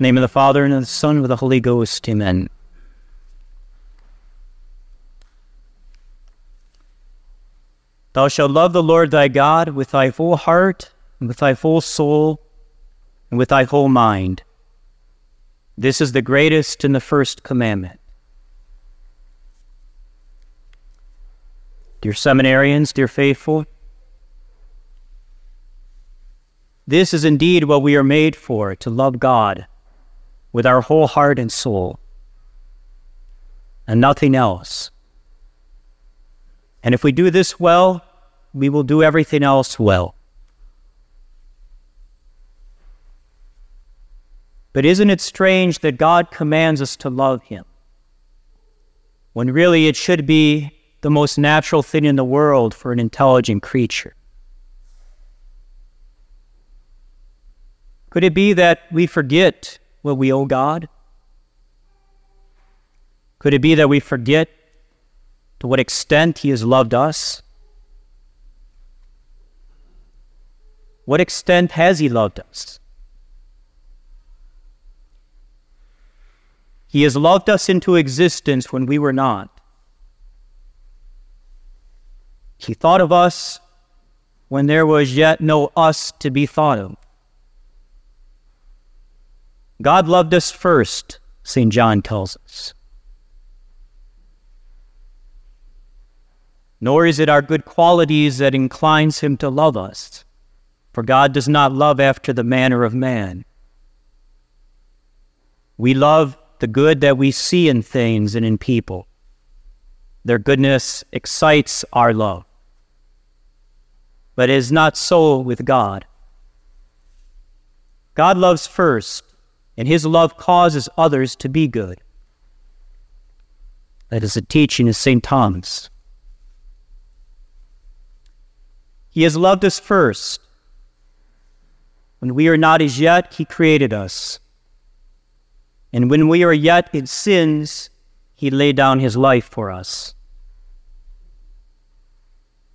name of the Father, and of the Son, and of the Holy Ghost. Amen. Thou shalt love the Lord thy God with thy full heart, and with thy full soul, and with thy whole mind. This is the greatest and the first commandment. Dear seminarians, dear faithful, this is indeed what we are made for to love God with our whole heart and soul, and nothing else. And if we do this well, we will do everything else well. But isn't it strange that God commands us to love Him when really it should be the most natural thing in the world for an intelligent creature? Could it be that we forget what we owe God? Could it be that we forget to what extent He has loved us? What extent has He loved us? He has loved us into existence when we were not. He thought of us when there was yet no us to be thought of. God loved us first, St. John tells us. Nor is it our good qualities that inclines him to love us, for God does not love after the manner of man. We love the good that we see in things and in people. Their goodness excites our love. But it is not so with God. God loves first, and his love causes others to be good. That is a teaching of St. Thomas. He has loved us first. When we are not as yet, he created us. And when we are yet in sins, he laid down his life for us.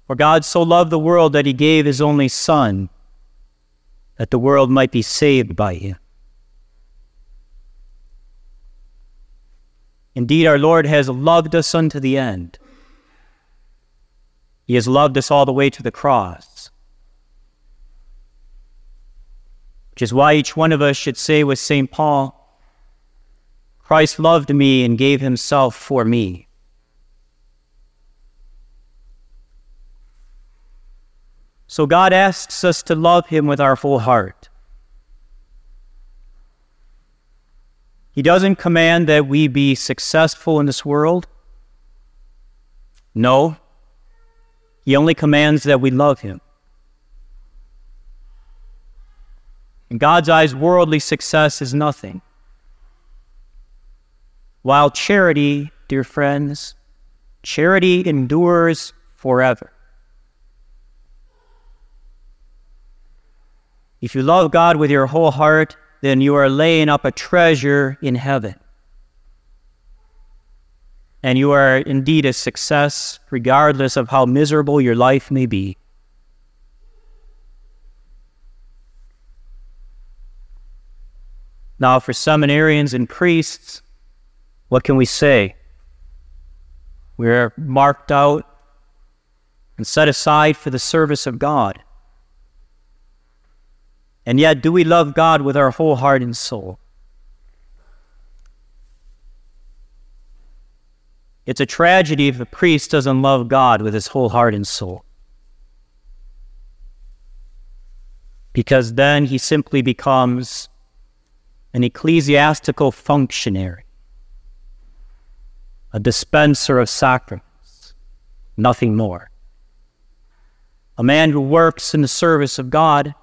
For God so loved the world that he gave his only Son, that the world might be saved by him. Indeed, our Lord has loved us unto the end. He has loved us all the way to the cross. Which is why each one of us should say with St. Paul, Christ loved me and gave himself for me. So God asks us to love him with our full heart. He doesn't command that we be successful in this world. No. He only commands that we love him. In God's eyes, worldly success is nothing. While charity, dear friends, charity endures forever. If you love God with your whole heart, then you are laying up a treasure in heaven. And you are indeed a success, regardless of how miserable your life may be. Now, for seminarians and priests, what can we say? We're marked out and set aside for the service of God. And yet, do we love God with our whole heart and soul? It's a tragedy if a priest doesn't love God with his whole heart and soul. Because then he simply becomes an ecclesiastical functionary, a dispenser of sacraments, nothing more. A man who works in the service of God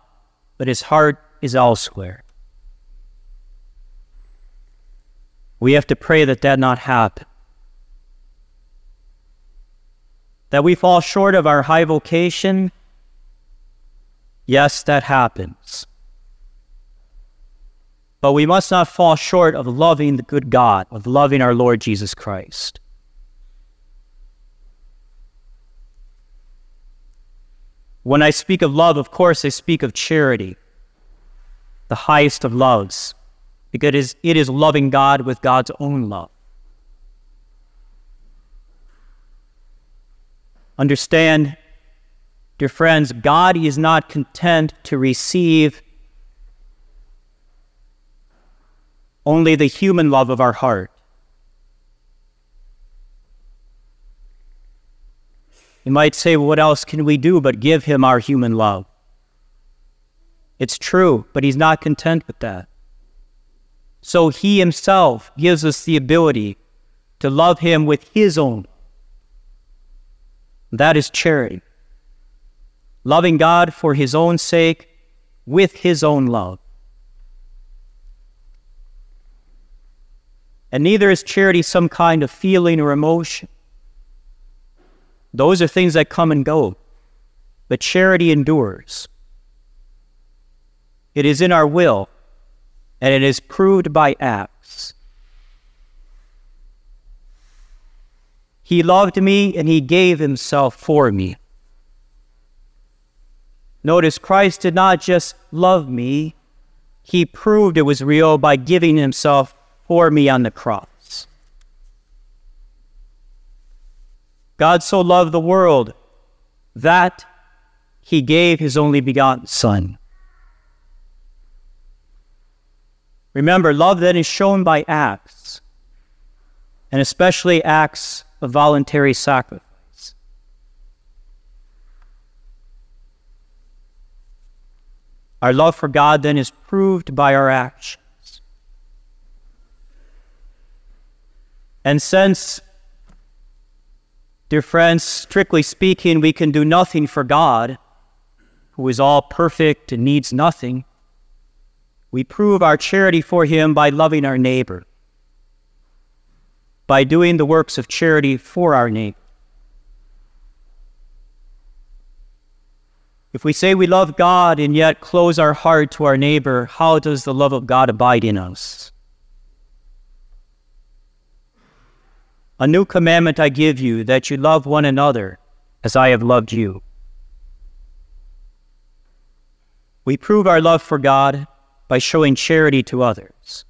but his heart is elsewhere. We have to pray that that not happen. That we fall short of our high vocation, yes, that happens. But we must not fall short of loving the good God, of loving our Lord Jesus Christ. When I speak of love, of course, I speak of charity, the highest of loves. because it is loving God with God's own love. Understand, dear friends, God is not content to receive only the human love of our heart. You might say, well, what else can we do but give him our human love? It's true, but he's not content with that. So he himself gives us the ability to love him with his own. That is charity. Loving God for his own sake with his own love. And neither is charity some kind of feeling or emotion. Those are things that come and go. But charity endures. It is in our will, and it is proved by acts. He loved me, and he gave himself for me. Notice Christ did not just love me, he proved it was real by giving himself for me on the cross. God so loved the world that he gave his only begotten Son. Remember, love then is shown by acts, and especially acts of voluntary sacrifice. Our love for God then is proved by our actions. And since, dear friends, strictly speaking, we can do nothing for God, who is all perfect and needs nothing, we prove our charity for him by loving our neighbor, by doing the works of charity for our neighbor. If we say we love God and yet close our heart to our neighbor, how does the love of God abide in us? A new commandment I give you that you love one another as I have loved you. We prove our love for God by showing charity to others.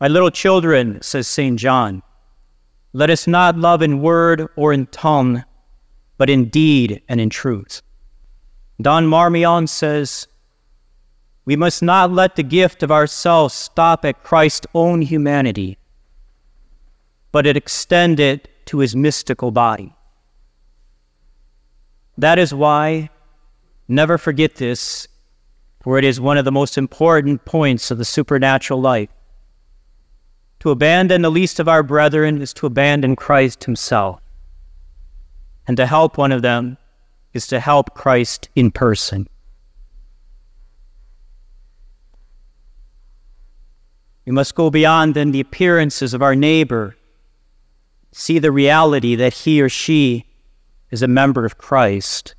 My little children, says St. John, let us not love in word or in tongue, but in deed and in truth. Dom Marmion says, we must not let the gift of ourselves stop at Christ's own humanity, but it extend it to his mystical body. That is why Never forget this, for it is one of the most important points of the supernatural life. To abandon the least of our brethren is to abandon Christ Himself. And to help one of them is to help Christ in person. We must go beyond then the appearances of our neighbor, see the reality that he or she is a member of Christ.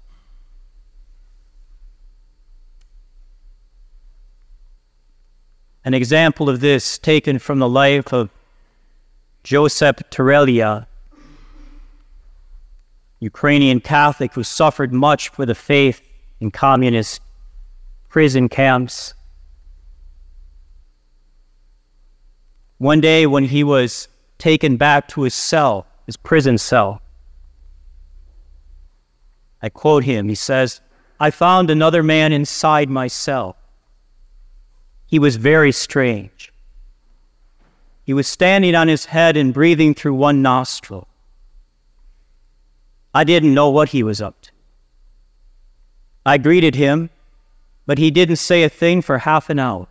An example of this taken from the life of Joseph Terelya, Ukrainian Catholic who suffered much for the faith in communist prison camps. One day, when he was taken back to his cell, his prison cell, I quote him. He says, I found another man inside my cell. He was very strange. He was standing on his head and breathing through one nostril. I didn't know what he was up to. I greeted him, but he didn't say a thing for half an hour.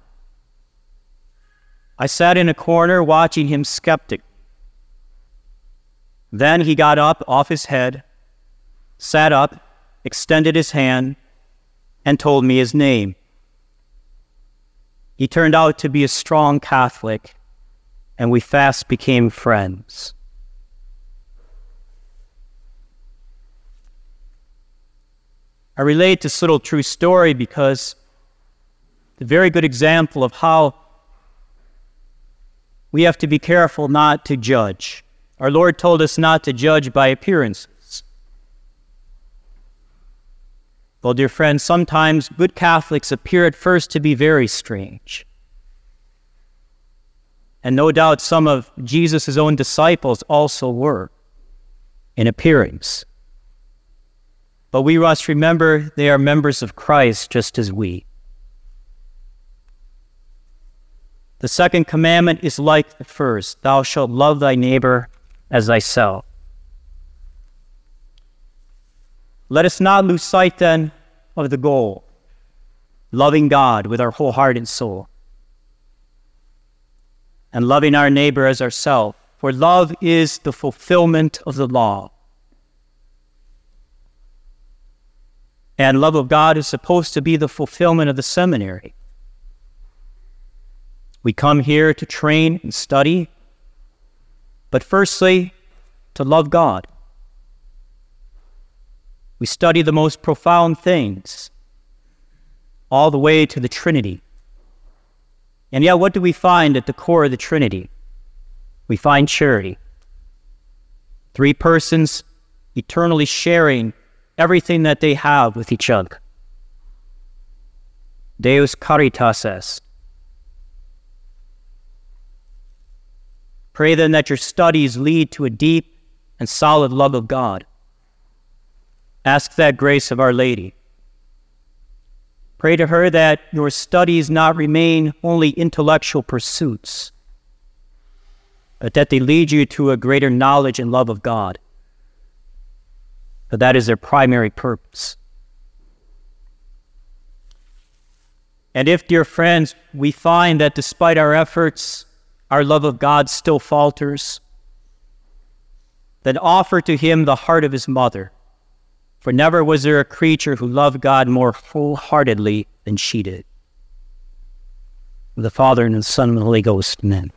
I sat in a corner watching him skeptic. Then he got up off his head, sat up, extended his hand, and told me his name. He turned out to be a strong Catholic, and we fast became friends. I relate this little true story because a very good example of how we have to be careful not to judge. Our Lord told us not to judge by appearances. Well, dear friends, sometimes good Catholics appear at first to be very strange. And no doubt some of Jesus' own disciples also were in appearance. But we must remember they are members of Christ just as we. The second commandment is like the first Thou shalt love thy neighbor as thyself. Let us not lose sight then of the goal loving God with our whole heart and soul, and loving our neighbor as ourselves, for love is the fulfillment of the law. And love of God is supposed to be the fulfillment of the seminary. We come here to train and study, but firstly, to love God. We study the most profound things, all the way to the Trinity. And yet, what do we find at the core of the Trinity? We find charity. Three persons eternally sharing everything that they have with each other. Deus caritas est. Pray then that your studies lead to a deep and solid love of God. Ask that grace of Our Lady. Pray to her that your studies not remain only intellectual pursuits, but that they lead you to a greater knowledge and love of God. For that is their primary purpose. And if, dear friends, we find that despite our efforts, our love of God still falters, then offer to Him the heart of His mother for never was there a creature who loved God more wholeheartedly than she did. The Father and the Son and the Holy Ghost. Amen.